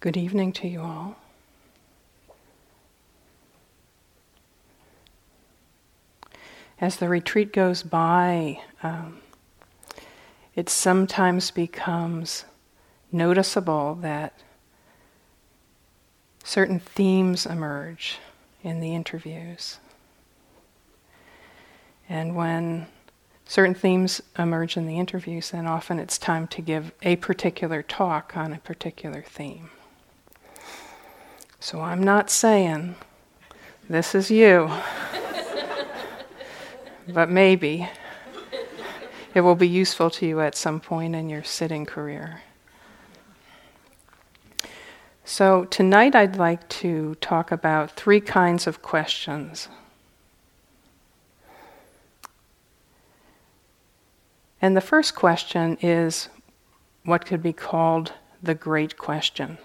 Good evening to you all. As the retreat goes by, um, it sometimes becomes noticeable that certain themes emerge in the interviews. And when certain themes emerge in the interviews, then often it's time to give a particular talk on a particular theme. So I'm not saying this is you, but maybe it will be useful to you at some point in your sitting career. So, tonight I'd like to talk about three kinds of questions. And the first question is what could be called the great question.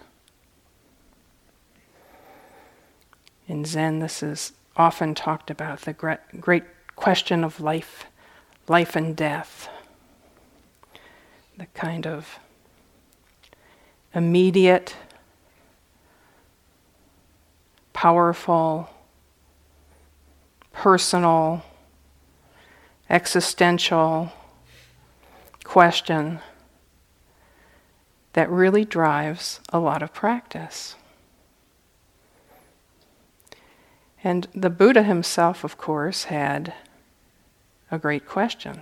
In Zen, this is often talked about the great question of life, life and death. The kind of immediate, powerful, personal, existential question that really drives a lot of practice. And the Buddha himself, of course, had a great question.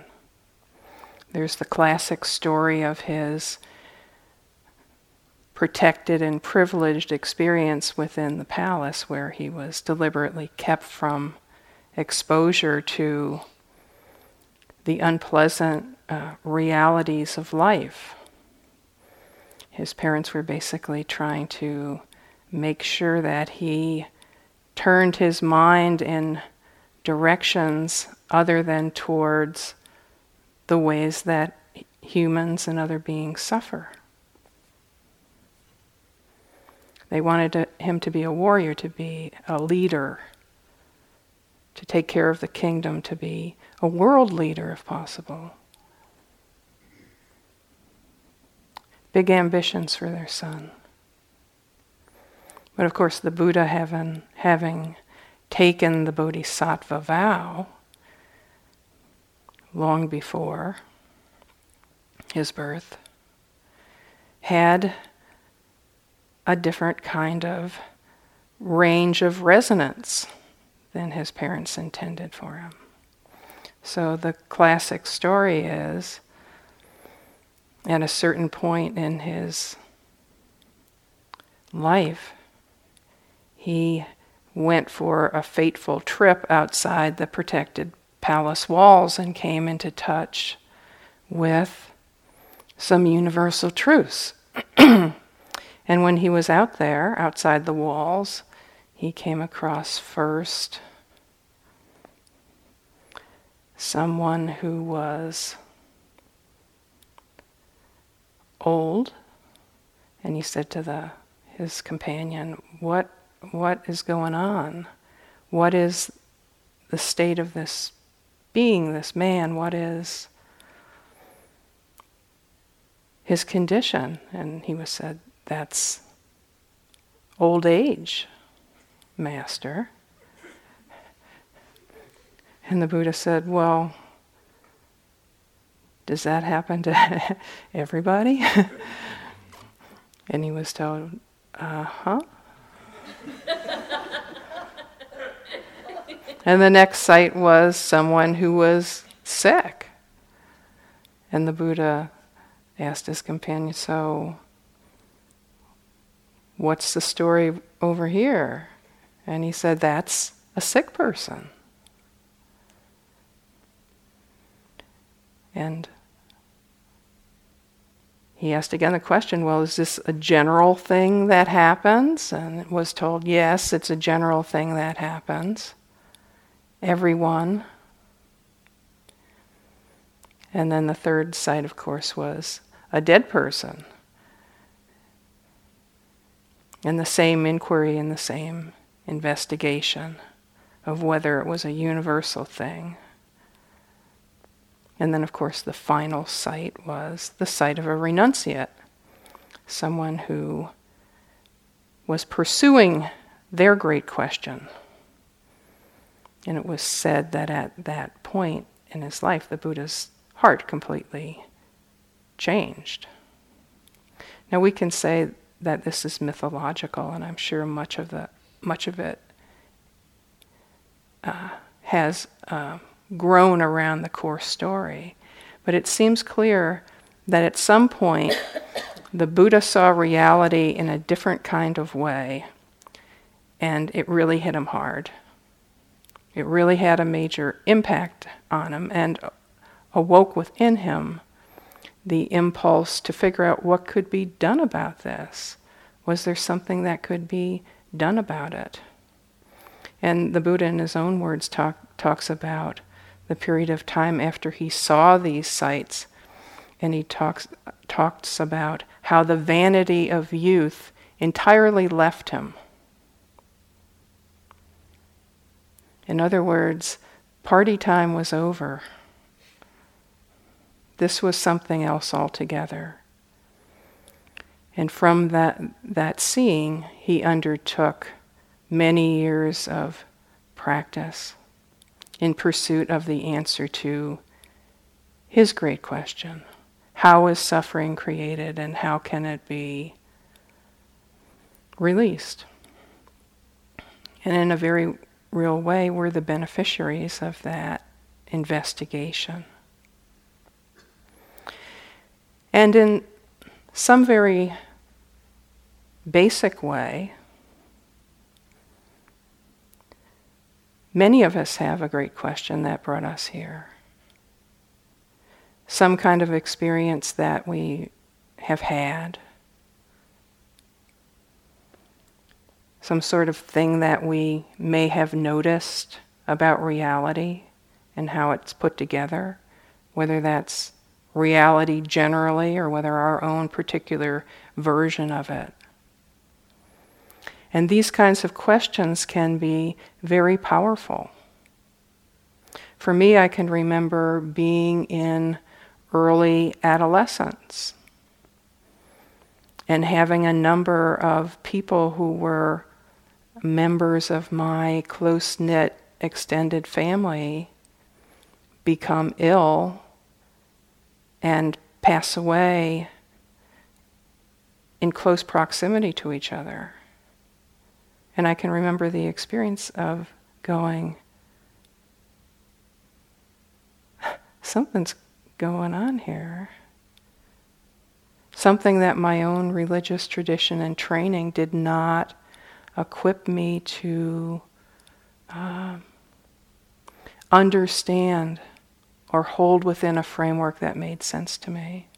There's the classic story of his protected and privileged experience within the palace where he was deliberately kept from exposure to the unpleasant uh, realities of life. His parents were basically trying to make sure that he turned his mind in directions other than towards the ways that humans and other beings suffer. They wanted to, him to be a warrior, to be a leader, to take care of the kingdom, to be a world leader if possible. Big ambitions for their son. But of course, the Buddha having, having taken the Bodhisattva vow long before his birth, had a different kind of range of resonance than his parents intended for him. So the classic story is at a certain point in his life, he went for a fateful trip outside the protected palace walls and came into touch with some universal truths. and when he was out there, outside the walls, he came across first someone who was old, and he said to the his companion, "What what is going on? What is the state of this being, this man? What is his condition? And he was said, That's old age, master. And the Buddha said, Well, does that happen to everybody? and he was told, Uh huh. and the next sight was someone who was sick. And the Buddha asked his companion, So, what's the story over here? And he said, That's a sick person. And he asked again the question, well, is this a general thing that happens? And was told, yes, it's a general thing that happens. Everyone. And then the third sight, of course, was a dead person. And the same inquiry and the same investigation of whether it was a universal thing. And then, of course, the final sight was the sight of a renunciate, someone who was pursuing their great question. And it was said that at that point in his life, the Buddha's heart completely changed. Now we can say that this is mythological, and I'm sure much of the much of it uh, has uh, grown around the core story. But it seems clear that at some point the Buddha saw reality in a different kind of way, and it really hit him hard. It really had a major impact on him and awoke within him the impulse to figure out what could be done about this. Was there something that could be done about it? And the Buddha, in his own words, talk, talks about the period of time after he saw these sights. And he talks, talks about how the vanity of youth entirely left him. In other words, party time was over. This was something else altogether. And from that, that seeing, he undertook many years of practice in pursuit of the answer to his great question How is suffering created and how can it be released? And in a very real way, we're the beneficiaries of that investigation. And in some very basic way, Many of us have a great question that brought us here. Some kind of experience that we have had. Some sort of thing that we may have noticed about reality and how it's put together, whether that's reality generally or whether our own particular version of it. And these kinds of questions can be very powerful. For me, I can remember being in early adolescence and having a number of people who were members of my close knit extended family become ill and pass away in close proximity to each other. And I can remember the experience of going, something's going on here. Something that my own religious tradition and training did not equip me to uh, understand or hold within a framework that made sense to me.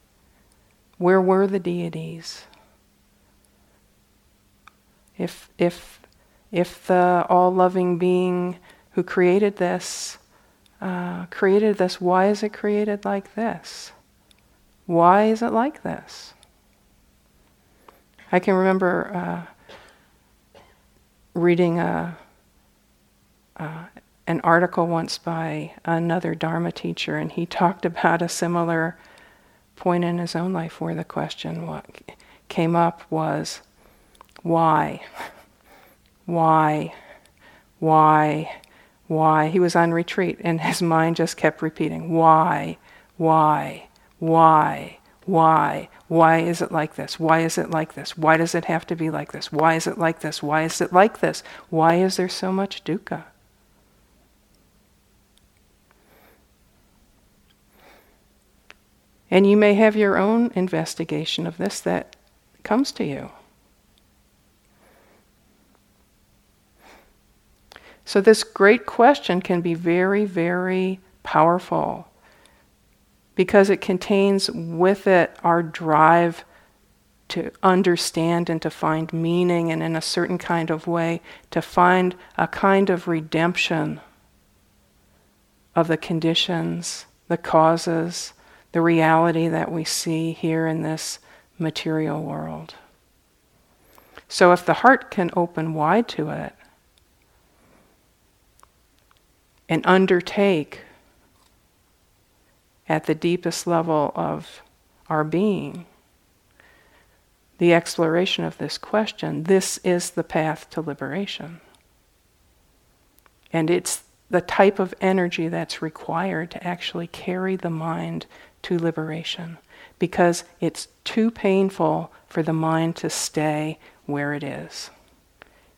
Where were the deities? If, if if the all loving being who created this uh, created this, why is it created like this? Why is it like this? I can remember uh, reading a, uh, an article once by another Dharma teacher, and he talked about a similar point in his own life where the question what came up was, why? Why? Why? Why? He was on retreat and his mind just kept repeating, Why? Why? Why? Why? Why is it like this? Why is it like this? Why does it have to be like this? Why is it like this? Why is it like this? Why is there so much dukkha? And you may have your own investigation of this that comes to you. So, this great question can be very, very powerful because it contains with it our drive to understand and to find meaning, and in a certain kind of way, to find a kind of redemption of the conditions, the causes, the reality that we see here in this material world. So, if the heart can open wide to it, and undertake at the deepest level of our being the exploration of this question, this is the path to liberation. And it's the type of energy that's required to actually carry the mind to liberation because it's too painful for the mind to stay where it is.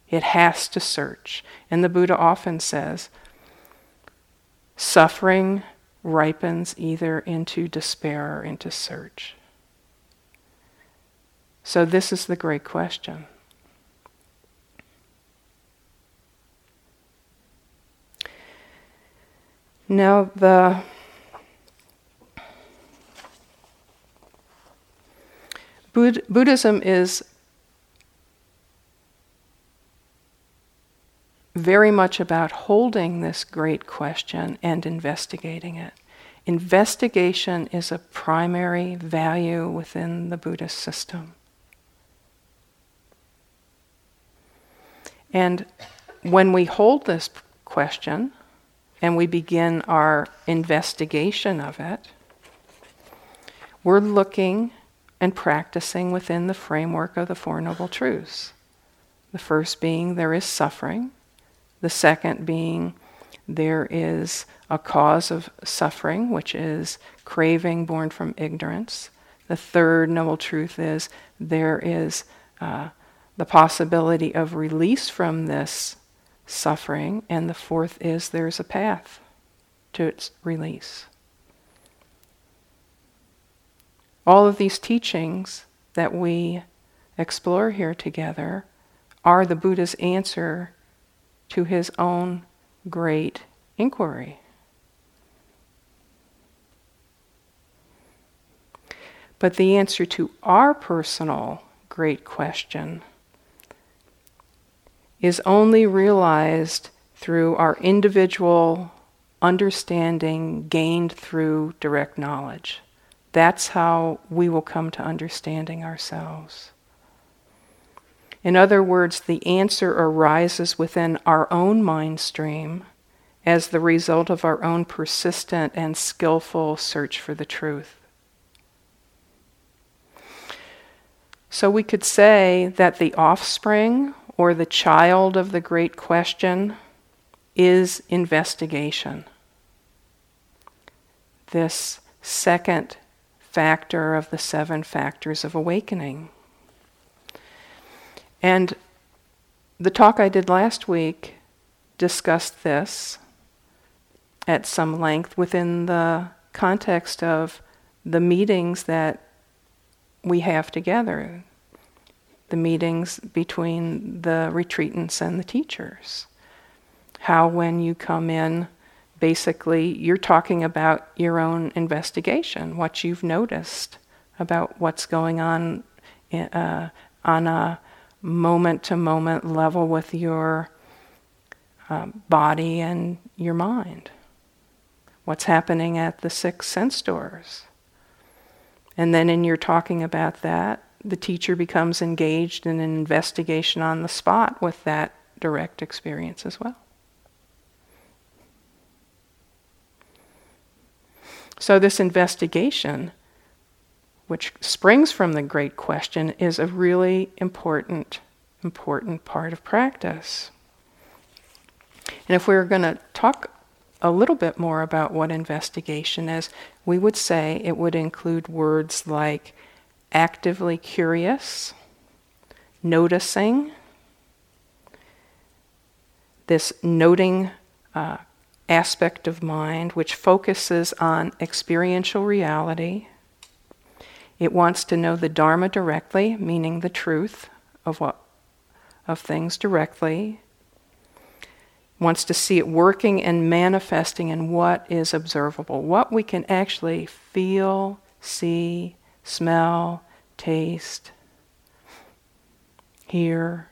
It has to search. And the Buddha often says suffering ripens either into despair or into search. So, this is the great question. Now, the Buddhism is very much about holding this great question and investigating it. Investigation is a primary value within the Buddhist system. And when we hold this question and we begin our investigation of it, we're looking and practicing within the framework of the Four Noble Truths. The first being there is suffering, the second being there is a cause of suffering, which is craving born from ignorance. The third noble truth is there is uh, the possibility of release from this suffering. And the fourth is there's a path to its release. All of these teachings that we explore here together are the Buddha's answer to his own great inquiry. But the answer to our personal great question is only realized through our individual understanding gained through direct knowledge. That's how we will come to understanding ourselves. In other words, the answer arises within our own mind stream as the result of our own persistent and skillful search for the truth. So we could say that the offspring or the child of the great question is investigation. This second factor of the seven factors of awakening. And the talk I did last week discussed this at some length within the context of the meetings that we have together, the meetings between the retreatants and the teachers. How, when you come in, basically you're talking about your own investigation, what you've noticed about what's going on in, uh, on a moment to moment level with your uh, body and your mind. What's happening at the six sense doors. And then, in your talking about that, the teacher becomes engaged in an investigation on the spot with that direct experience as well. So, this investigation which springs from the great question, is a really important, important part of practice. And if we were going to talk a little bit more about what investigation is, we would say it would include words like actively curious, noticing, this noting uh, aspect of mind which focuses on experiential reality it wants to know the Dharma directly, meaning the truth of what of things directly. Wants to see it working and manifesting in what is observable, what we can actually feel, see, smell, taste, hear,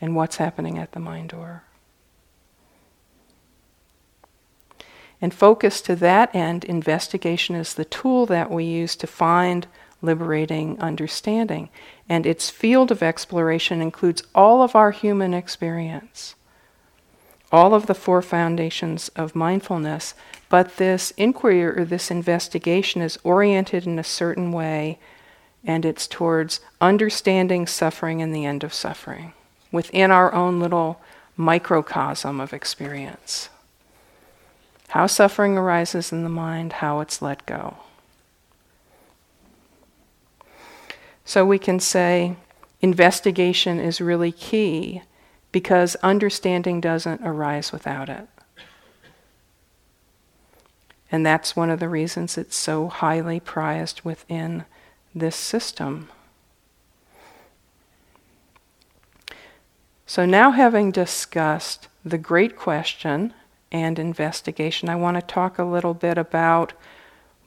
and what's happening at the mind door. And focus to that end, investigation is the tool that we use to find liberating understanding. And its field of exploration includes all of our human experience, all of the four foundations of mindfulness. But this inquiry or this investigation is oriented in a certain way and it's towards understanding suffering and the end of suffering within our own little microcosm of experience. How suffering arises in the mind, how it's let go. So we can say investigation is really key because understanding doesn't arise without it. And that's one of the reasons it's so highly prized within this system. So, now having discussed the great question and investigation, I want to talk a little bit about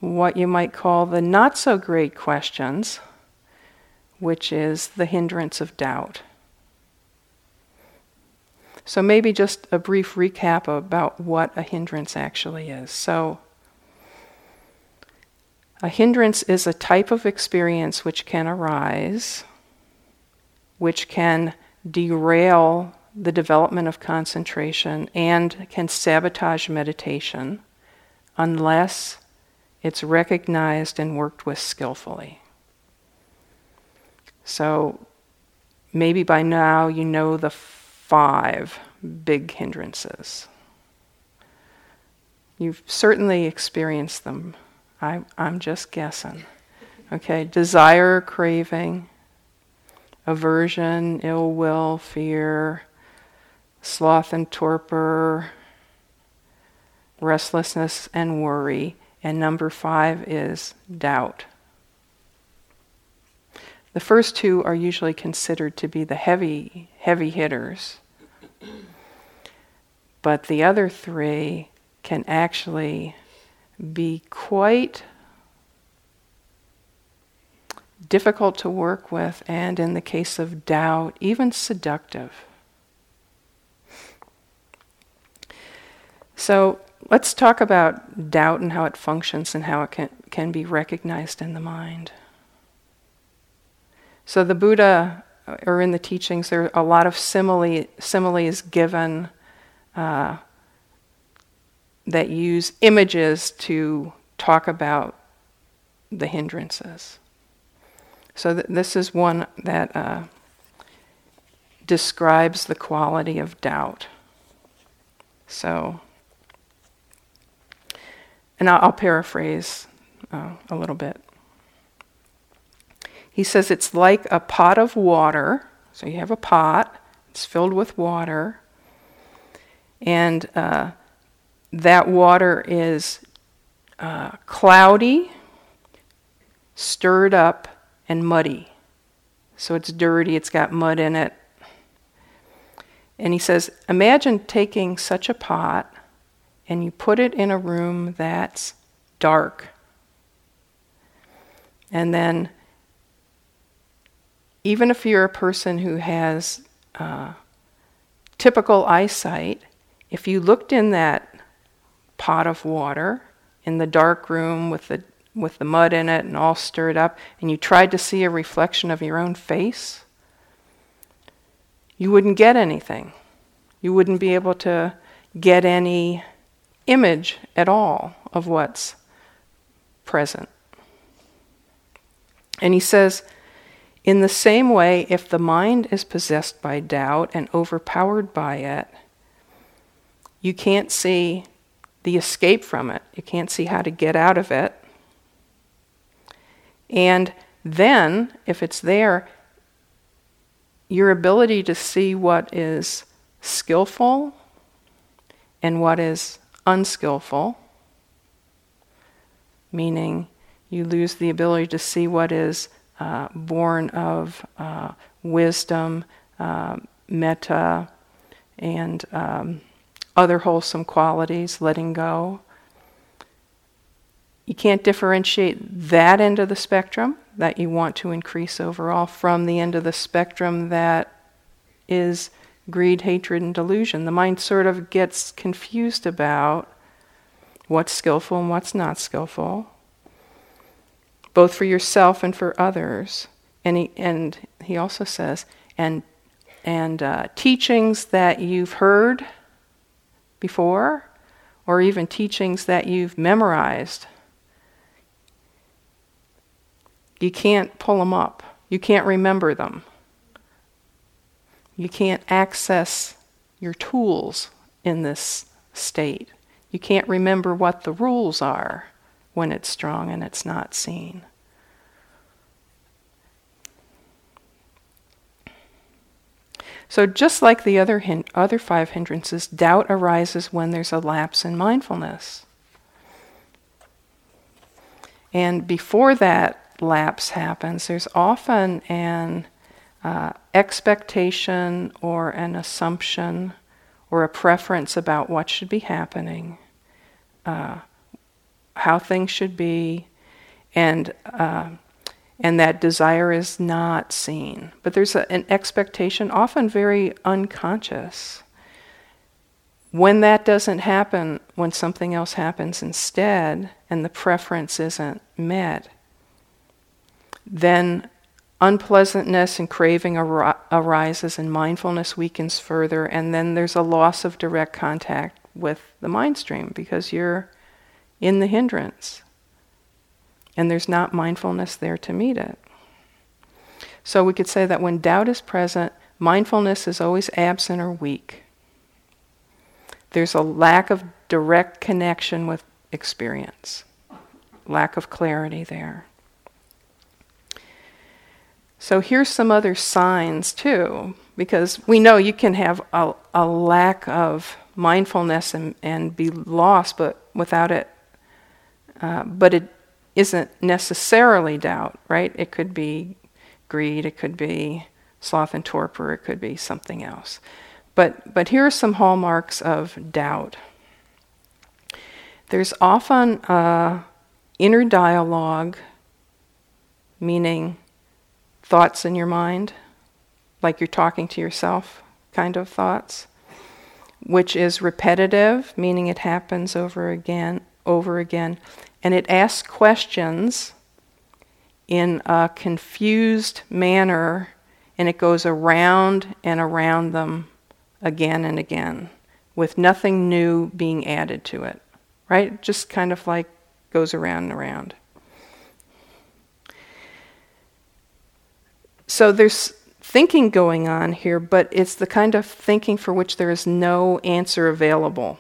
what you might call the not so great questions, which is the hindrance of doubt. So, maybe just a brief recap about what a hindrance actually is. So, a hindrance is a type of experience which can arise, which can derail the development of concentration and can sabotage meditation unless it's recognized and worked with skillfully. So maybe by now you know the five big hindrances. You've certainly experienced them. I, I'm just guessing. Okay, desire, craving, aversion, ill will, fear, sloth and torpor, restlessness and worry. And number five is doubt. The first two are usually considered to be the heavy, heavy hitters. But the other three can actually be quite difficult to work with, and in the case of doubt, even seductive. So let's talk about doubt and how it functions and how it can, can be recognized in the mind. So the Buddha, or in the teachings, there are a lot of simile, similes given uh, that use images to talk about the hindrances. So th- this is one that uh, describes the quality of doubt. So, and I'll, I'll paraphrase uh, a little bit. He says it's like a pot of water. So you have a pot, it's filled with water, and uh, that water is uh, cloudy, stirred up, and muddy. So it's dirty, it's got mud in it. And he says, Imagine taking such a pot and you put it in a room that's dark. And then, even if you're a person who has uh, typical eyesight, if you looked in that pot of water in the dark room with the with the mud in it and all stirred up, and you tried to see a reflection of your own face, you wouldn't get anything. You wouldn't be able to get any image at all of what's present. And he says, in the same way, if the mind is possessed by doubt and overpowered by it, you can't see the escape from it. You can't see how to get out of it. And then, if it's there, your ability to see what is skillful and what is unskillful, meaning you lose the ability to see what is uh, born of uh, wisdom, uh, metta, and um, other wholesome qualities, letting go. You can't differentiate that end of the spectrum that you want to increase overall from the end of the spectrum that is greed, hatred, and delusion. The mind sort of gets confused about what's skillful and what's not skillful, both for yourself and for others. And he, and he also says, and, and uh, teachings that you've heard before, or even teachings that you've memorized you can't pull them up. You can't remember them. You can't access your tools in this state. You can't remember what the rules are when it's strong and it's not seen. So, just like the other, hin- other five hindrances, doubt arises when there's a lapse in mindfulness. And before that lapse happens, there's often an uh, expectation or an assumption or a preference about what should be happening, uh, how things should be, and uh, and that desire is not seen. But there's a, an expectation, often very unconscious. When that doesn't happen, when something else happens instead, and the preference isn't met, then unpleasantness and craving ar- arises and mindfulness weakens further and then there's a loss of direct contact with the mind stream because you're in the hindrance. And there's not mindfulness there to meet it. So we could say that when doubt is present mindfulness is always absent or weak. There's a lack of direct connection with experience lack of clarity there so here's some other signs too, because we know you can have a, a lack of mindfulness and, and be lost, but without it, uh, but it isn't necessarily doubt, right? It could be greed, it could be sloth and torpor, it could be something else. But, but here are some hallmarks of doubt. There's often uh, inner dialogue, meaning thoughts in your mind, like you're talking to yourself kind of thoughts, which is repetitive, meaning it happens over again, over again, and it asks questions in a confused manner and it goes around and around them again and again with nothing new being added to it, right? Just kind of like goes around and around. So there's thinking going on here, but it's the kind of thinking for which there is no answer available.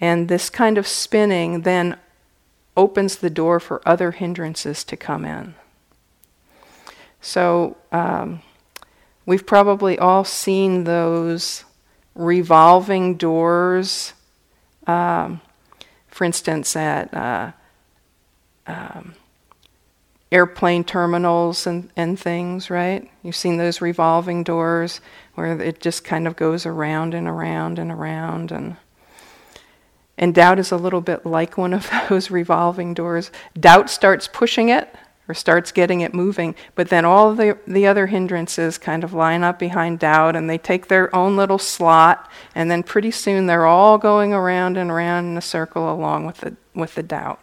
And this kind of spinning then opens the door for other hindrances to come in. So um, we've probably all seen those revolving doors, um, for instance, at uh, um, airplane terminals and, and things, right? You've seen those revolving doors where it just kind of goes around and around and around and and doubt is a little bit like one of those revolving doors. Doubt starts pushing it or starts getting it moving, but then all the, the other hindrances kind of line up behind doubt and they take their own little slot, and then pretty soon they're all going around and around in a circle along with the, with the doubt.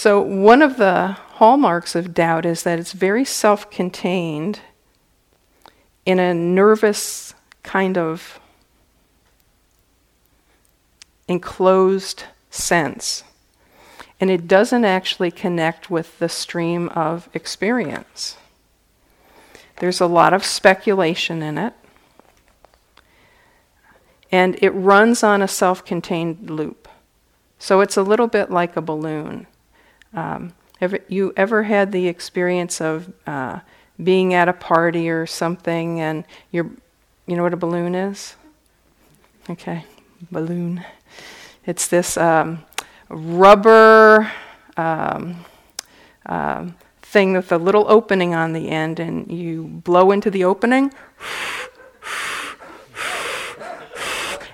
So, one of the hallmarks of doubt is that it's very self contained in a nervous kind of enclosed sense. And it doesn't actually connect with the stream of experience. There's a lot of speculation in it. And it runs on a self contained loop. So it's a little bit like a balloon. Um, you ever had the experience of uh, being at a party or something and you're, you know what a balloon is? Okay, balloon. It's this um, rubber um, um, thing with a little opening on the end, and you blow into the opening,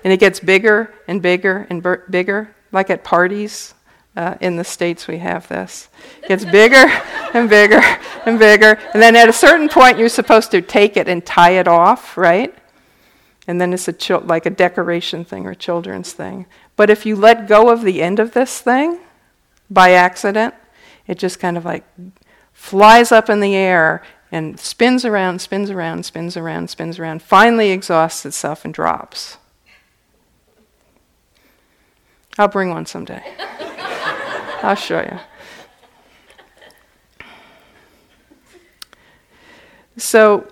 and it gets bigger and bigger and ber- bigger, like at parties. Uh, in the States, we have this. It gets bigger and bigger and bigger. And then at a certain point, you're supposed to take it and tie it off, right? And then it's a chil- like a decoration thing or children's thing. But if you let go of the end of this thing by accident, it just kind of like flies up in the air and spins around, spins around, spins around, spins around, finally exhausts itself and drops. I'll bring one someday. I'll show you. So,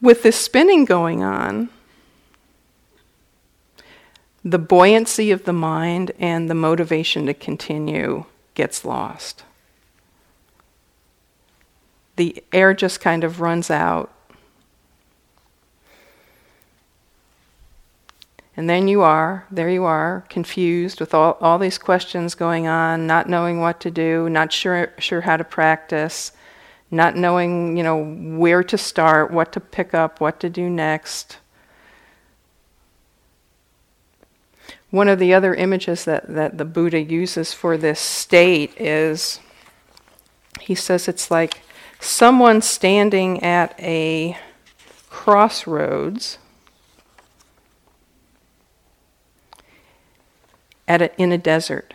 with this spinning going on, the buoyancy of the mind and the motivation to continue gets lost. The air just kind of runs out. And then you are, there you are, confused with all, all these questions going on, not knowing what to do, not sure, sure how to practice, not knowing, you know, where to start, what to pick up, what to do next. One of the other images that, that the Buddha uses for this state is he says it's like someone standing at a crossroads at a, in a desert.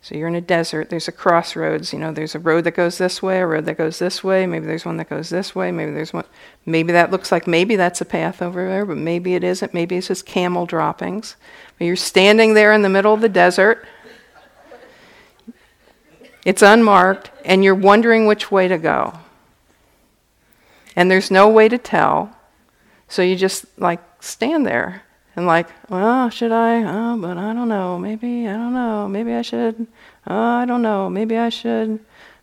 So you're in a desert, there's a crossroads, you know, there's a road that goes this way, a road that goes this way, maybe there's one that goes this way, maybe there's one maybe that looks like maybe that's a path over there, but maybe it isn't, maybe it's just camel droppings. But you're standing there in the middle of the desert. It's unmarked, and you're wondering which way to go. And there's no way to tell. So you just like stand there and like, well, should I? Oh, but I don't know. Maybe I don't know. Maybe I should. Oh, I don't know. Maybe I should.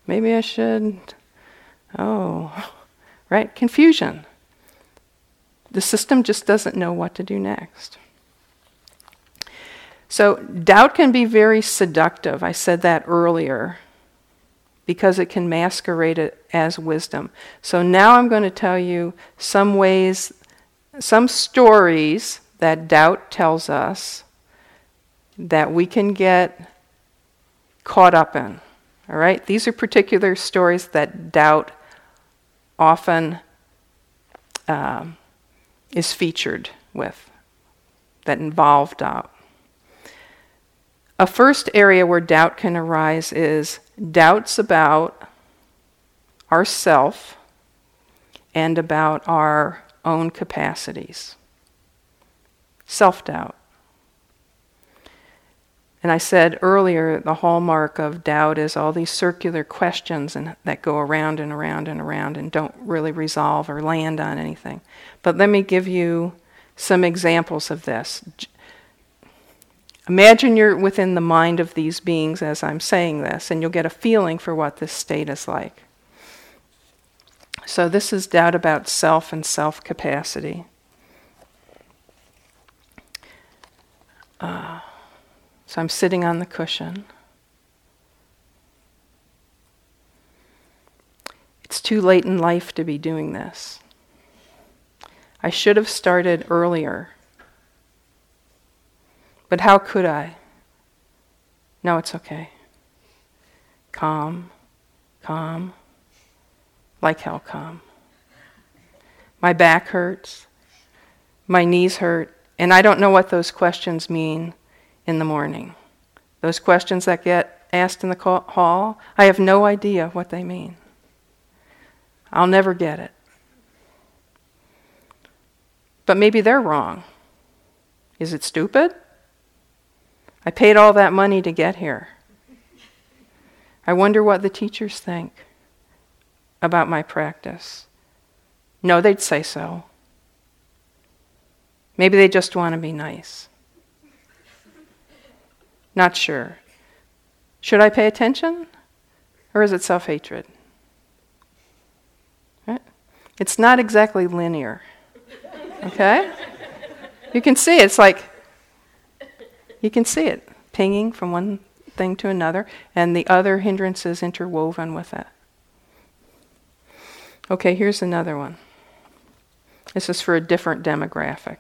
Maybe I should. Oh, right? Confusion. The system just doesn't know what to do next. So, doubt can be very seductive. I said that earlier because it can masquerade it as wisdom. So, now I'm going to tell you some ways, some stories that doubt tells us that we can get caught up in. All right? These are particular stories that doubt often um, is featured with, that involve doubt. A first area where doubt can arise is doubts about ourself and about our own capacities self doubt. And I said earlier, the hallmark of doubt is all these circular questions and, that go around and around and around and don't really resolve or land on anything. But let me give you some examples of this. Imagine you're within the mind of these beings as I'm saying this, and you'll get a feeling for what this state is like. So, this is doubt about self and self capacity. Uh, so I'm sitting on the cushion. It's too late in life to be doing this. I should have started earlier. But how could I? No, it's okay. Calm, calm, like how calm. My back hurts. My knees hurt. And I don't know what those questions mean in the morning. Those questions that get asked in the hall, I have no idea what they mean. I'll never get it. But maybe they're wrong. Is it stupid? I paid all that money to get here. I wonder what the teachers think about my practice. No, they'd say so. Maybe they just want to be nice. Not sure. Should I pay attention? Or is it self hatred? Right? It's not exactly linear. Okay? You can see. It's like, you can see it pinging from one thing to another, and the other hindrances interwoven with it. Okay, here's another one. This is for a different demographic.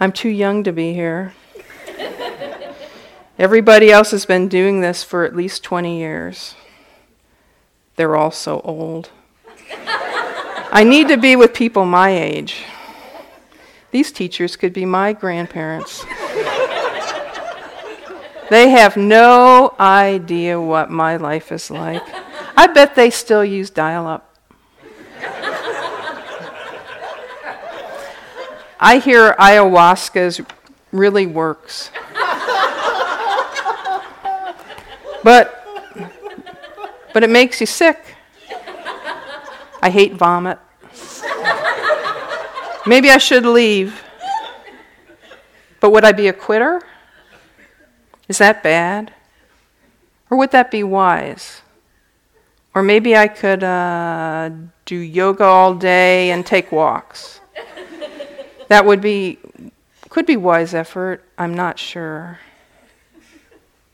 I'm too young to be here. Everybody else has been doing this for at least 20 years. They're all so old. I need to be with people my age. These teachers could be my grandparents. they have no idea what my life is like. I bet they still use dial up. I hear ayahuasca really works. but but it makes you sick. I hate vomit. Maybe I should leave. But would I be a quitter? Is that bad? Or would that be wise? Or maybe I could uh, do yoga all day and take walks. That would be, could be wise effort. I'm not sure.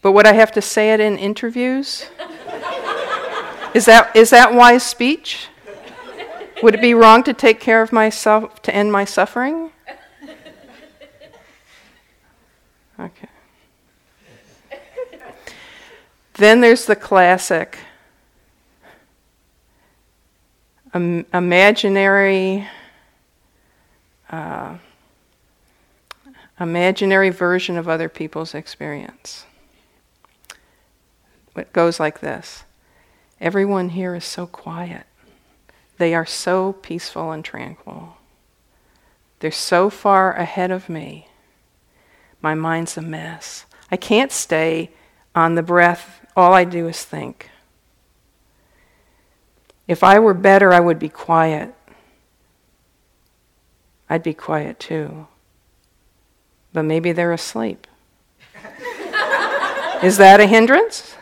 But would I have to say it in interviews? Is that, is that wise speech? Would it be wrong to take care of myself to end my suffering? Okay. Then there's the classic um, imaginary uh, imaginary version of other people's experience. It goes like this Everyone here is so quiet. They are so peaceful and tranquil. They're so far ahead of me. My mind's a mess. I can't stay on the breath. All I do is think. If I were better, I would be quiet. I'd be quiet too. But maybe they're asleep. Is that a hindrance?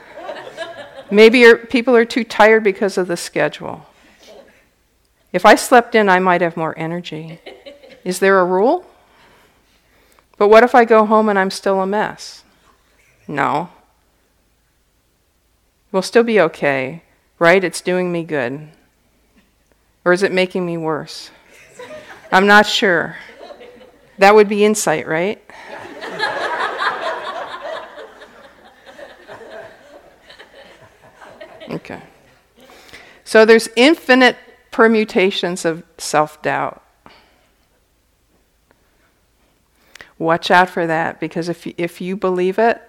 Maybe people are too tired because of the schedule. If I slept in, I might have more energy. Is there a rule? But what if I go home and I'm still a mess? No. We'll still be okay, right? It's doing me good. Or is it making me worse? I'm not sure. That would be insight, right? Okay. So there's infinite permutations of self doubt. Watch out for that because if, if you believe it,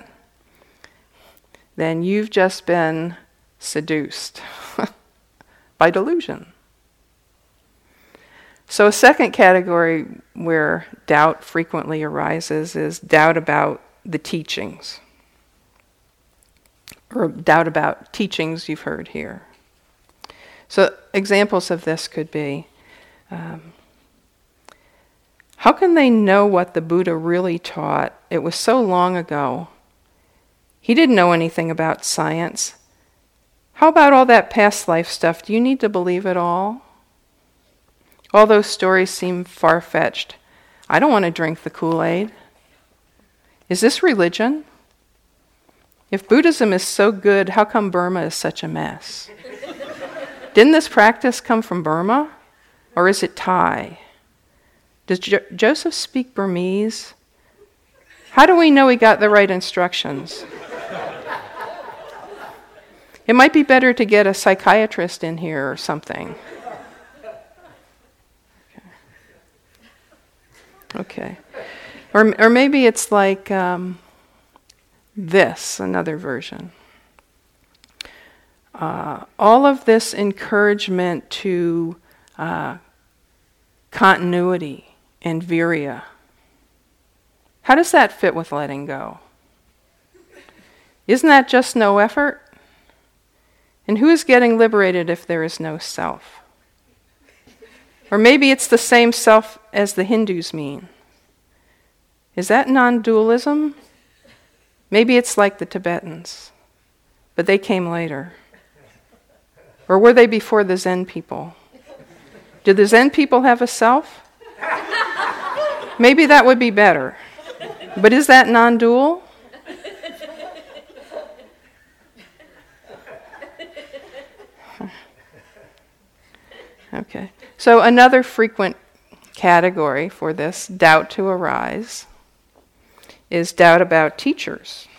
then you've just been seduced by delusion. So, a second category where doubt frequently arises is doubt about the teachings, or doubt about teachings you've heard here. So, examples of this could be um, how can they know what the Buddha really taught? It was so long ago. He didn't know anything about science. How about all that past life stuff? Do you need to believe it all? All those stories seem far fetched. I don't want to drink the Kool Aid. Is this religion? If Buddhism is so good, how come Burma is such a mess? Didn't this practice come from Burma? Or is it Thai? Does jo- Joseph speak Burmese? How do we know he got the right instructions? It might be better to get a psychiatrist in here or something. Okay. Or, or maybe it's like um, this, another version. Uh, all of this encouragement to uh, continuity and virya. How does that fit with letting go? Isn't that just no effort? And who is getting liberated if there is no self? Or maybe it's the same self as the Hindus mean. Is that non dualism? Maybe it's like the Tibetans, but they came later. Or were they before the Zen people? Did the Zen people have a self? Maybe that would be better. But is that non dual? Okay. So, another frequent category for this doubt to arise is doubt about teachers.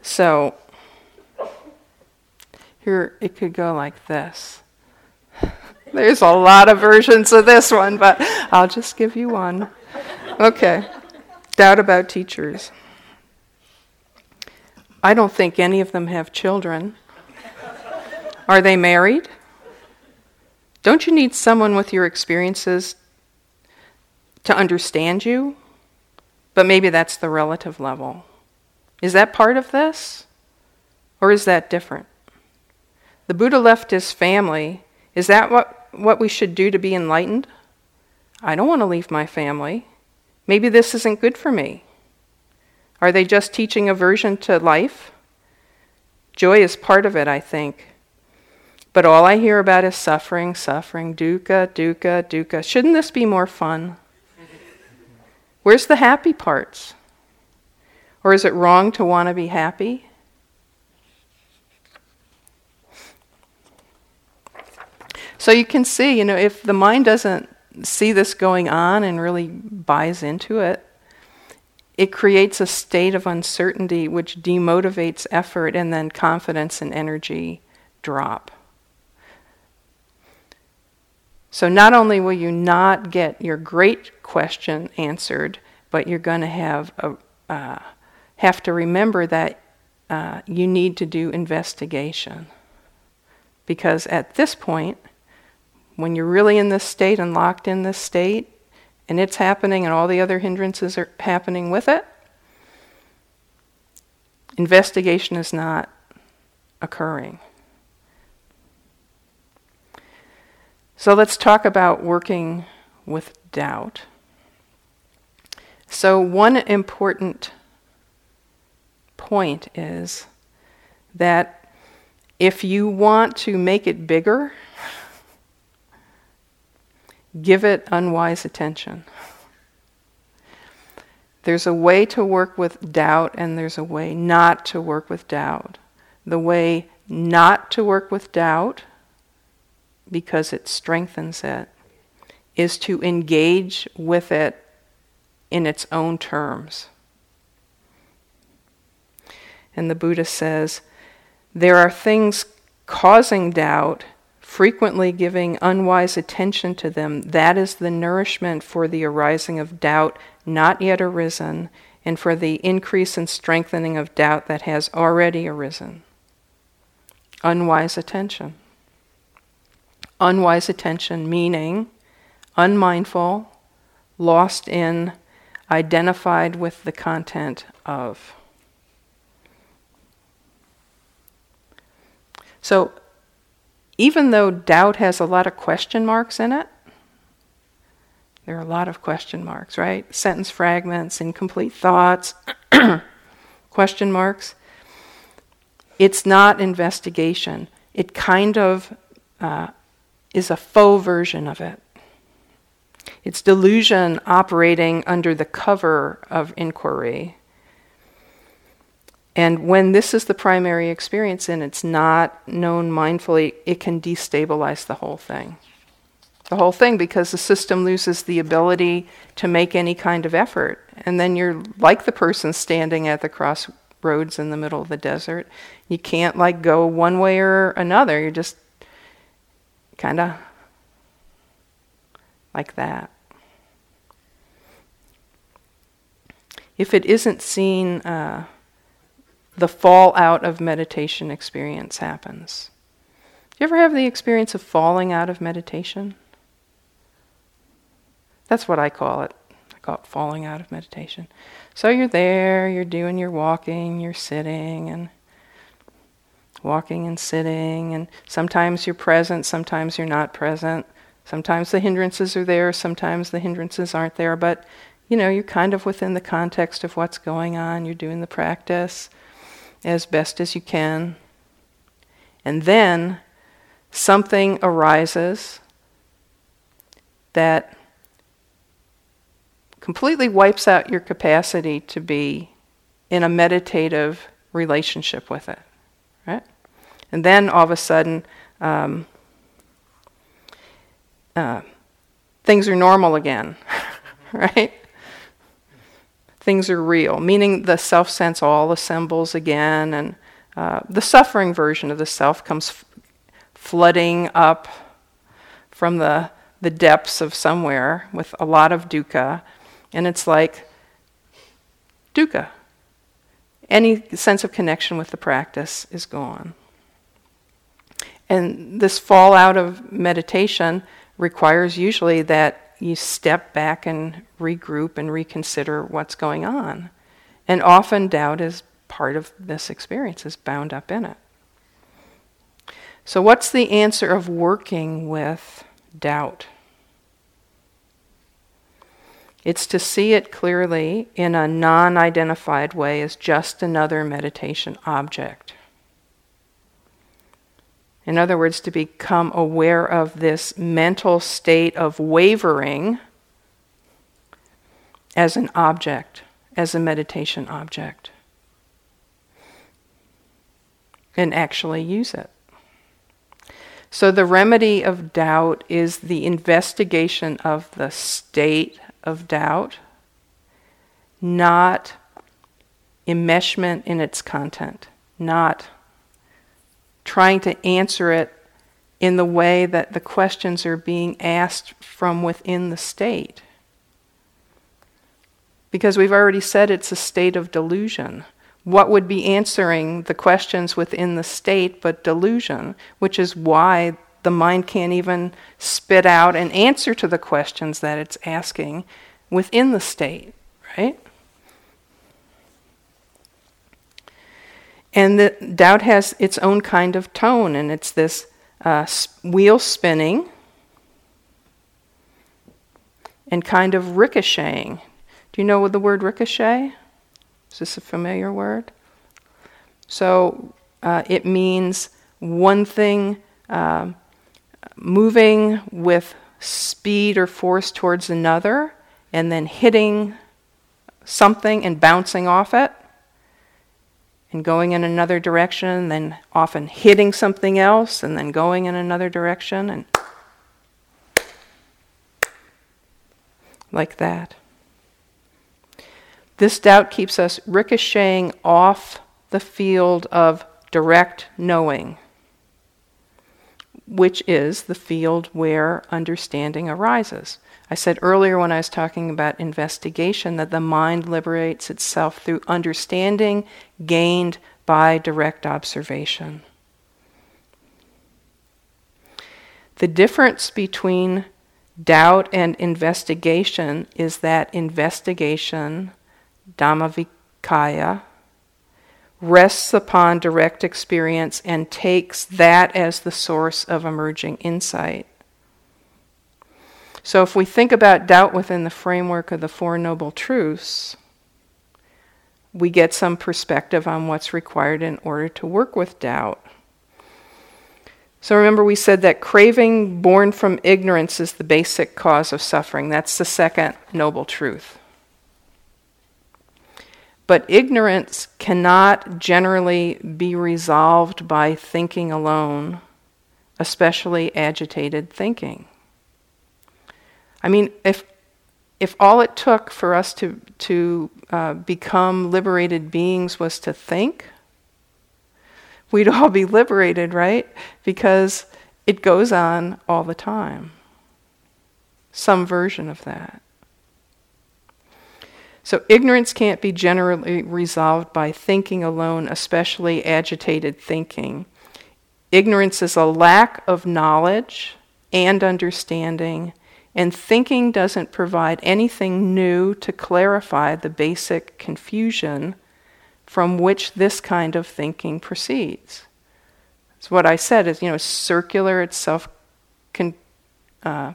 So, here it could go like this. There's a lot of versions of this one, but I'll just give you one. Okay. Doubt about teachers. I don't think any of them have children. Are they married? Don't you need someone with your experiences to understand you, but maybe that's the relative level. Is that part of this? Or is that different? The Buddha left his family. Is that what, what we should do to be enlightened? I don't want to leave my family. Maybe this isn't good for me. Are they just teaching aversion to life? Joy is part of it, I think. But all I hear about is suffering, suffering, dukkha, dukkha, dukkha. Shouldn't this be more fun? Where's the happy parts? Or is it wrong to want to be happy? So you can see, you know, if the mind doesn't see this going on and really buys into it, it creates a state of uncertainty which demotivates effort and then confidence and energy drop. So not only will you not get your great question answered, but you're going to have a, uh, have to remember that uh, you need to do investigation. Because at this point, when you're really in this state and locked in this state, and it's happening and all the other hindrances are happening with it, investigation is not occurring. So let's talk about working with doubt. So, one important point is that if you want to make it bigger, give it unwise attention. There's a way to work with doubt, and there's a way not to work with doubt. The way not to work with doubt, because it strengthens it, is to engage with it in its own terms. And the Buddha says, there are things causing doubt frequently giving unwise attention to them, that is the nourishment for the arising of doubt not yet arisen, and for the increase and strengthening of doubt that has already arisen. Unwise attention. Unwise attention meaning unmindful, lost in, identified with the content of. So, even though doubt has a lot of question marks in it, there are a lot of question marks, right? Sentence fragments, incomplete thoughts, question marks. It's not investigation. It kind of uh, is a faux version of it. It's delusion operating under the cover of inquiry. And when this is the primary experience and it's not known mindfully, it can destabilize the whole thing. The whole thing because the system loses the ability to make any kind of effort. And then you're like the person standing at the crossroads in the middle of the desert. You can't like go one way or another. You're just kind of like that. If it isn't seen, uh, the fallout of meditation experience happens. Do you ever have the experience of falling out of meditation? That's what I call it. I call it falling out of meditation. So you're there, you're doing your walking, you're sitting and walking and sitting, and sometimes you're present, sometimes you're not present. Sometimes the hindrances are there, sometimes the hindrances aren't there, but you know, you're kind of within the context of what's going on, you're doing the practice as best as you can. And then something arises that completely wipes out your capacity to be in a meditative relationship with it, right? And then all of a sudden, um, uh, things are normal again, right? things are real, meaning the self sense all assembles again, and uh, the suffering version of the self comes f- flooding up from the, the depths of somewhere with a lot of dukkha, and it's like dukkha. Any sense of connection with the practice is gone. And this fallout of meditation requires usually that you step back and regroup and reconsider what's going on. And often doubt is part of this experience, is bound up in it. So, what's the answer of working with doubt? It's to see it clearly in a non identified way as just another meditation object. In other words, to become aware of this mental state of wavering as an object, as a meditation object, and actually use it. So, the remedy of doubt is the investigation of the state of doubt, not enmeshment in its content, not trying to answer it in the way that the questions are being asked from within the state. Because we've already said it's a state of delusion. What would be answering the questions within the state but delusion, which is why the mind can't even spit out an answer to the questions that it's asking within the state, right? And the doubt has its own kind of tone, and it's this uh, wheel spinning and kind of ricocheting. Do you know what the word ricochet? Is this a familiar word? So uh, it means one thing uh, moving with speed or force towards another, and then hitting something and bouncing off it, and going in another direction, then often hitting something else, and then going in another direction, and like that. This doubt keeps us ricocheting off the field of direct knowing which is the field where understanding arises. I said earlier when I was talking about investigation that the mind liberates itself through understanding gained by direct observation. The difference between doubt and investigation is that investigation, Dhammavicaya, rests upon direct experience and takes that as the source of emerging insight. So, if we think about doubt within the framework of the Four Noble Truths, we get some perspective on what's required in order to work with doubt. So, remember, we said that craving born from ignorance is the basic cause of suffering. That's the second noble truth. But ignorance cannot generally be resolved by thinking alone, especially agitated thinking. I mean, if, if all it took for us to, to uh, become liberated beings was to think, we'd all be liberated, right? Because it goes on all the time. Some version of that. So, ignorance can't be generally resolved by thinking alone, especially agitated thinking. Ignorance is a lack of knowledge and understanding, and thinking doesn't provide anything new to clarify the basic confusion from which this kind of thinking proceeds. So, what I said is, you know, circular, it's self uh,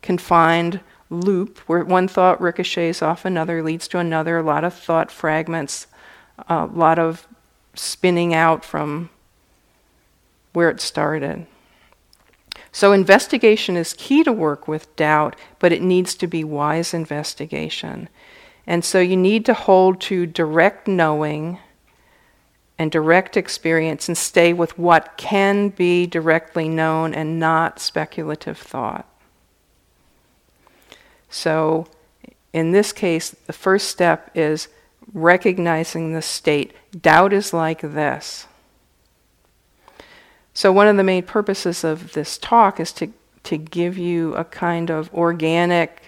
confined loop where one thought ricochets off another, leads to another, a lot of thought fragments, a lot of spinning out from where it started. So, investigation is key to work with doubt, but it needs to be wise investigation. And so, you need to hold to direct knowing and direct experience and stay with what can be directly known and not speculative thought. So, in this case, the first step is recognizing the state. Doubt is like this. So, one of the main purposes of this talk is to, to give you a kind of organic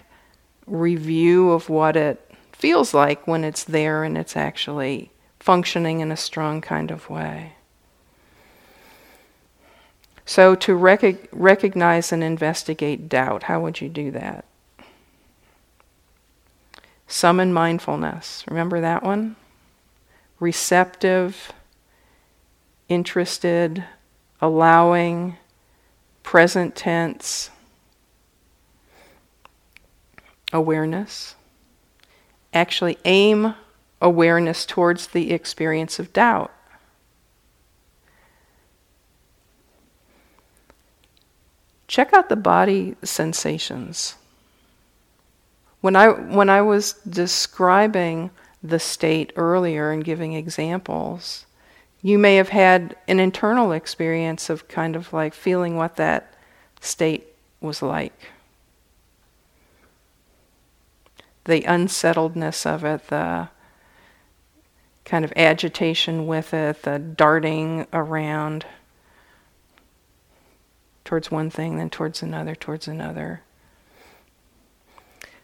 review of what it feels like when it's there and it's actually functioning in a strong kind of way. So, to rec- recognize and investigate doubt, how would you do that? Summon mindfulness. Remember that one? Receptive, interested, allowing, present tense, awareness. Actually, aim awareness towards the experience of doubt. Check out the body sensations. When I, when I was describing the state earlier and giving examples, you may have had an internal experience of kind of like feeling what that state was like. The unsettledness of it, the kind of agitation with it, the darting around towards one thing, then towards another, towards another.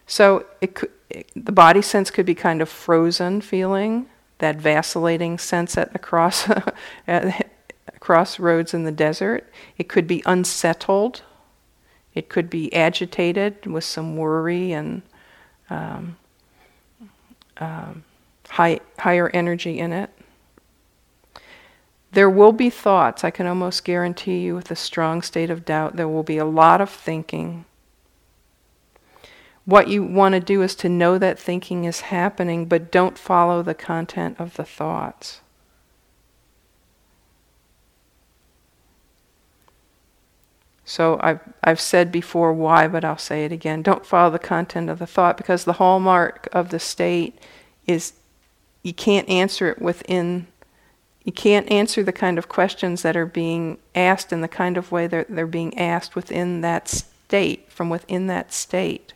So it could, it, the body sense could be kind of frozen feeling, that vacillating sense at the at in the desert. It could be unsettled. It could be agitated with some worry and um, um, high, higher energy in it. There will be thoughts, I can almost guarantee you, with a strong state of doubt, there will be a lot of thinking. What you want to do is to know that thinking is happening, but don't follow the content of the thoughts. So I've, I've said before why, but I'll say it again. Don't follow the content of the thought because the hallmark of the state is you can't answer it within you can't answer the kind of questions that are being asked in the kind of way they're, they're being asked within that state, from within that state.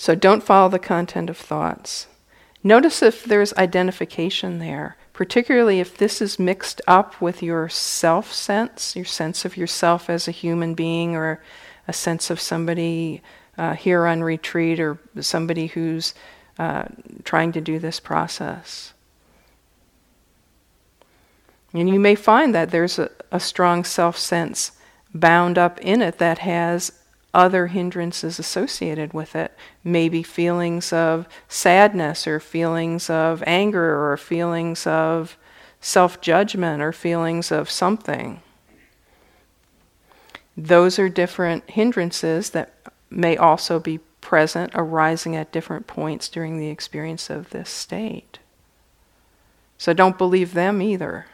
So don't follow the content of thoughts. Notice if there's identification there, particularly if this is mixed up with your self sense, your sense of yourself as a human being, or a sense of somebody uh, here on retreat, or somebody who's uh, trying to do this process. And you may find that there's a, a strong self sense bound up in it that has other hindrances associated with it. Maybe feelings of sadness, or feelings of anger, or feelings of self judgment, or feelings of something. Those are different hindrances that may also be present, arising at different points during the experience of this state. So don't believe them either.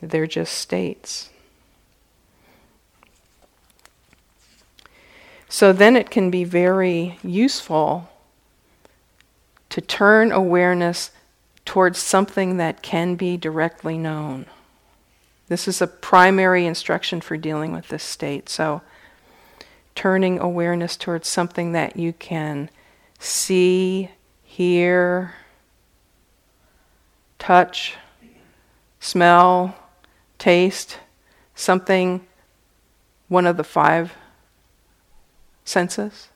They're just states. So then it can be very useful to turn awareness towards something that can be directly known. This is a primary instruction for dealing with this state. So, turning awareness towards something that you can see, hear, touch, smell, taste, something, one of the five senses.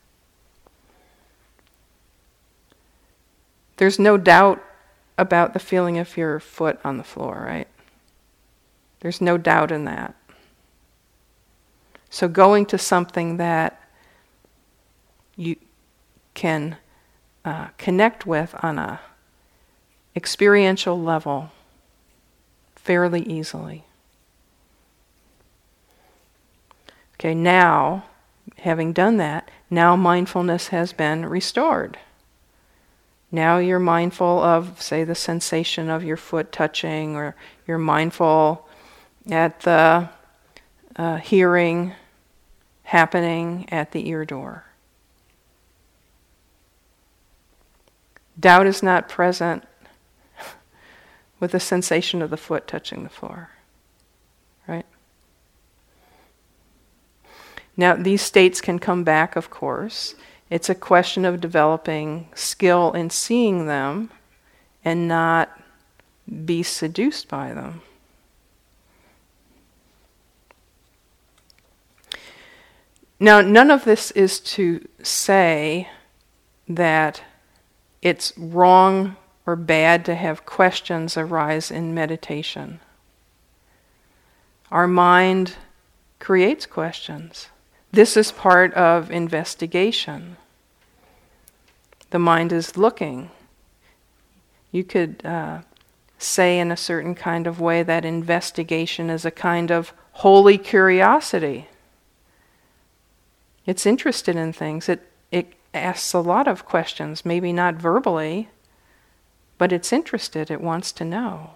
There's no doubt about the feeling of your foot on the floor, right? There's no doubt in that. So going to something that you can uh, connect with on a experiential level fairly easily. Okay, now, having done that, now mindfulness has been restored. Now you're mindful of, say, the sensation of your foot touching, or you're mindful at the uh, hearing happening at the ear door. Doubt is not present with the sensation of the foot touching the floor. Right? Now, these states can come back, of course. It's a question of developing skill in seeing them and not be seduced by them. Now, none of this is to say that it's wrong or bad to have questions arise in meditation. Our mind creates questions. This is part of investigation. The mind is looking. You could uh, say in a certain kind of way that investigation is a kind of holy curiosity. It's interested in things. It, it asks a lot of questions, maybe not verbally, but it's interested. It wants to know.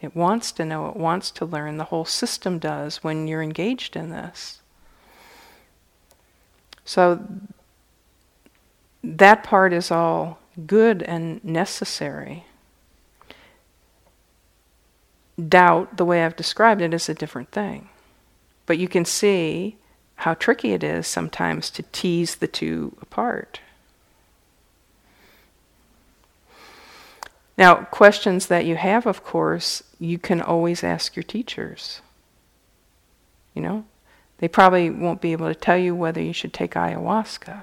It wants to know. It wants to learn. The whole system does when you're engaged in this. So that part is all good and necessary. Doubt, the way I've described it, is a different thing. But you can see how tricky it is sometimes to tease the two apart. Now, questions that you have, of course, you can always ask your teachers. You know, they probably won't be able to tell you whether you should take ayahuasca.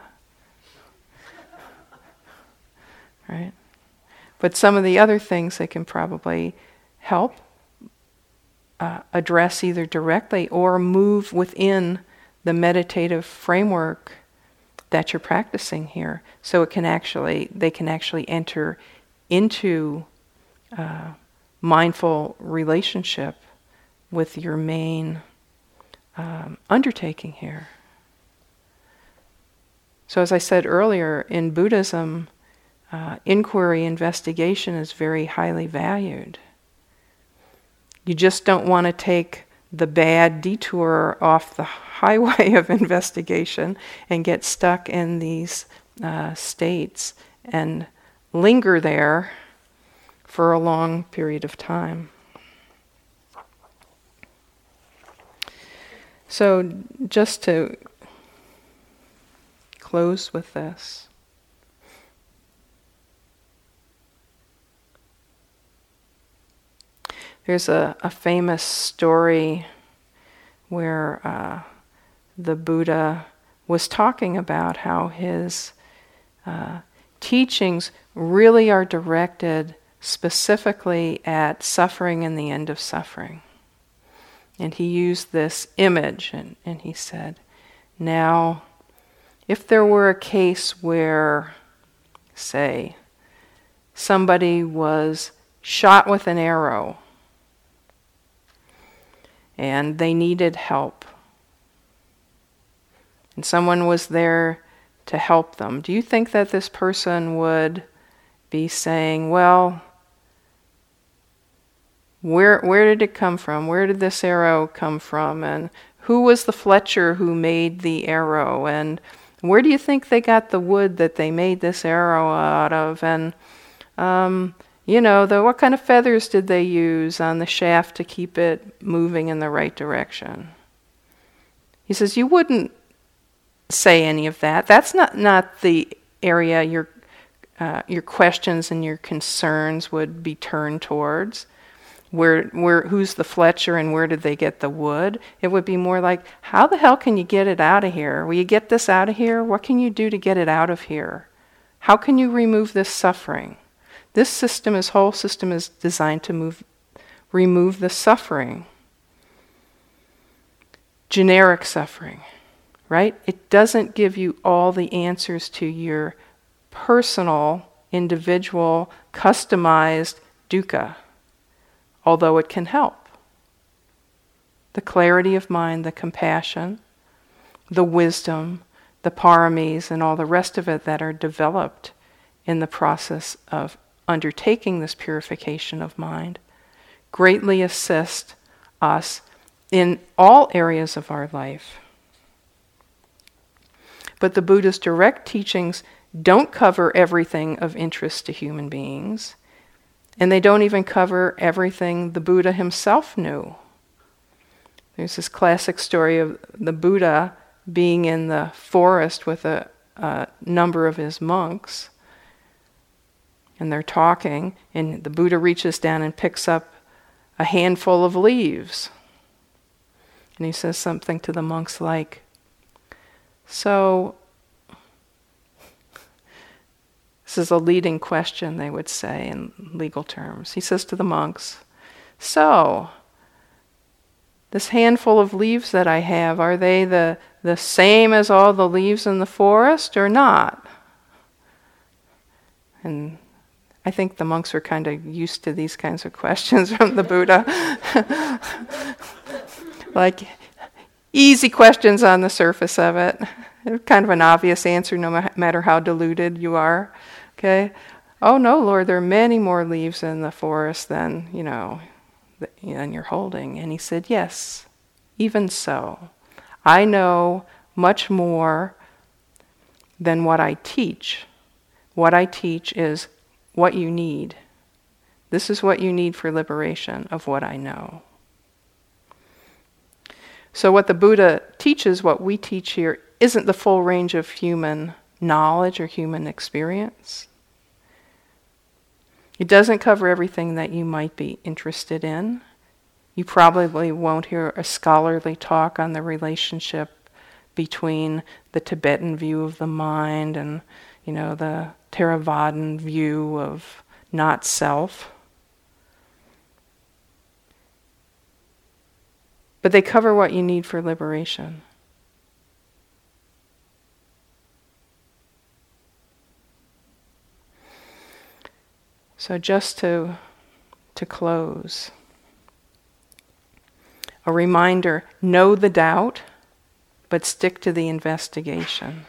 right? But some of the other things that can probably help uh, address either directly or move within the meditative framework that you're practicing here so it can actually they can actually enter into uh, mindful relationship with your main um, undertaking here. So, as I said earlier, in Buddhism, uh, inquiry, investigation is very highly valued. You just don't want to take the bad detour off the highway of investigation and get stuck in these uh, states and linger there for a long period of time. So, just to close with this. There's a, a famous story where uh, the Buddha was talking about how his uh, teachings really are directed specifically at suffering and the end of suffering. And he used this image and, and he said, Now, if there were a case where, say, somebody was shot with an arrow and they needed help, and someone was there to help them, do you think that this person would be saying, Well, where, where did it come from? Where did this arrow come from? And who was the Fletcher who made the arrow? And where do you think they got the wood that they made this arrow out of? And, um, you know, the, what kind of feathers did they use on the shaft to keep it moving in the right direction? He says, You wouldn't say any of that. That's not, not the area your, uh, your questions and your concerns would be turned towards where where who's the Fletcher and where did they get the wood? It would be more like, how the hell can you get it out of here? Will you get this out of here? What can you do to get it out of here? How can you remove this suffering? This system, this whole system is designed to move remove the suffering. Generic suffering, right? It doesn't give you all the answers to your personal, individual, customized dukkha although it can help. The clarity of mind, the compassion, the wisdom, the paramis, and all the rest of it that are developed in the process of undertaking this purification of mind greatly assist us in all areas of our life. But the Buddha's direct teachings don't cover everything of interest to human beings. And they don't even cover everything the Buddha himself knew. There's this classic story of the Buddha being in the forest with a, a number of his monks. And they're talking, and the Buddha reaches down and picks up a handful of leaves. And he says something to the monks like, So, This is a leading question, they would say in legal terms. He says to the monks, So, this handful of leaves that I have, are they the, the same as all the leaves in the forest or not? And I think the monks were kind of used to these kinds of questions from the Buddha. like easy questions on the surface of it. Kind of an obvious answer, no matter how deluded you are. Okay? Oh no, Lord, there are many more leaves in the forest than, you know, than you're holding. And he said, Yes, even so. I know much more than what I teach. What I teach is what you need. This is what you need for liberation of what I know. So, what the Buddha teaches, what we teach here, isn't the full range of human knowledge or human experience. It doesn't cover everything that you might be interested in. You probably won't hear a scholarly talk on the relationship between the Tibetan view of the mind and, you know, the Theravadan view of not self. But they cover what you need for liberation. So just to to close a reminder know the doubt but stick to the investigation.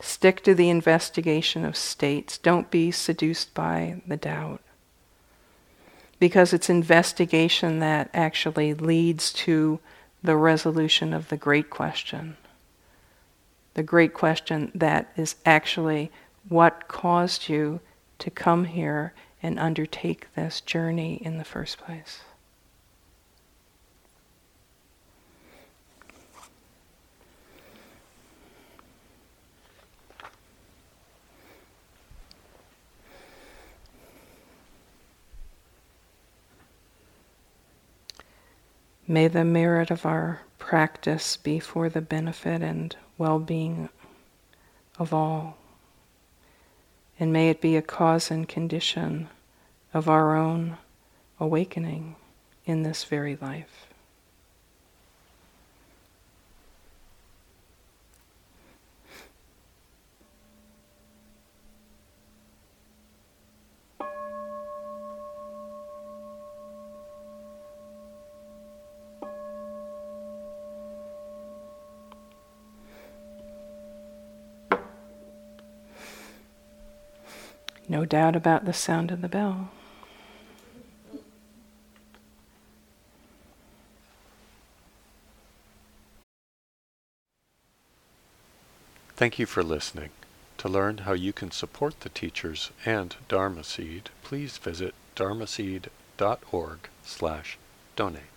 Stick to the investigation of states. Don't be seduced by the doubt because it's investigation that actually leads to the resolution of the great question. The great question that is actually what caused you to come here and undertake this journey in the first place. May the merit of our practice be for the benefit and well being of all. And may it be a cause and condition of our own awakening in this very life. No doubt about the sound of the bell. Thank you for listening. To learn how you can support the teachers and Dharma Seed, please visit dharmaseed.org slash donate.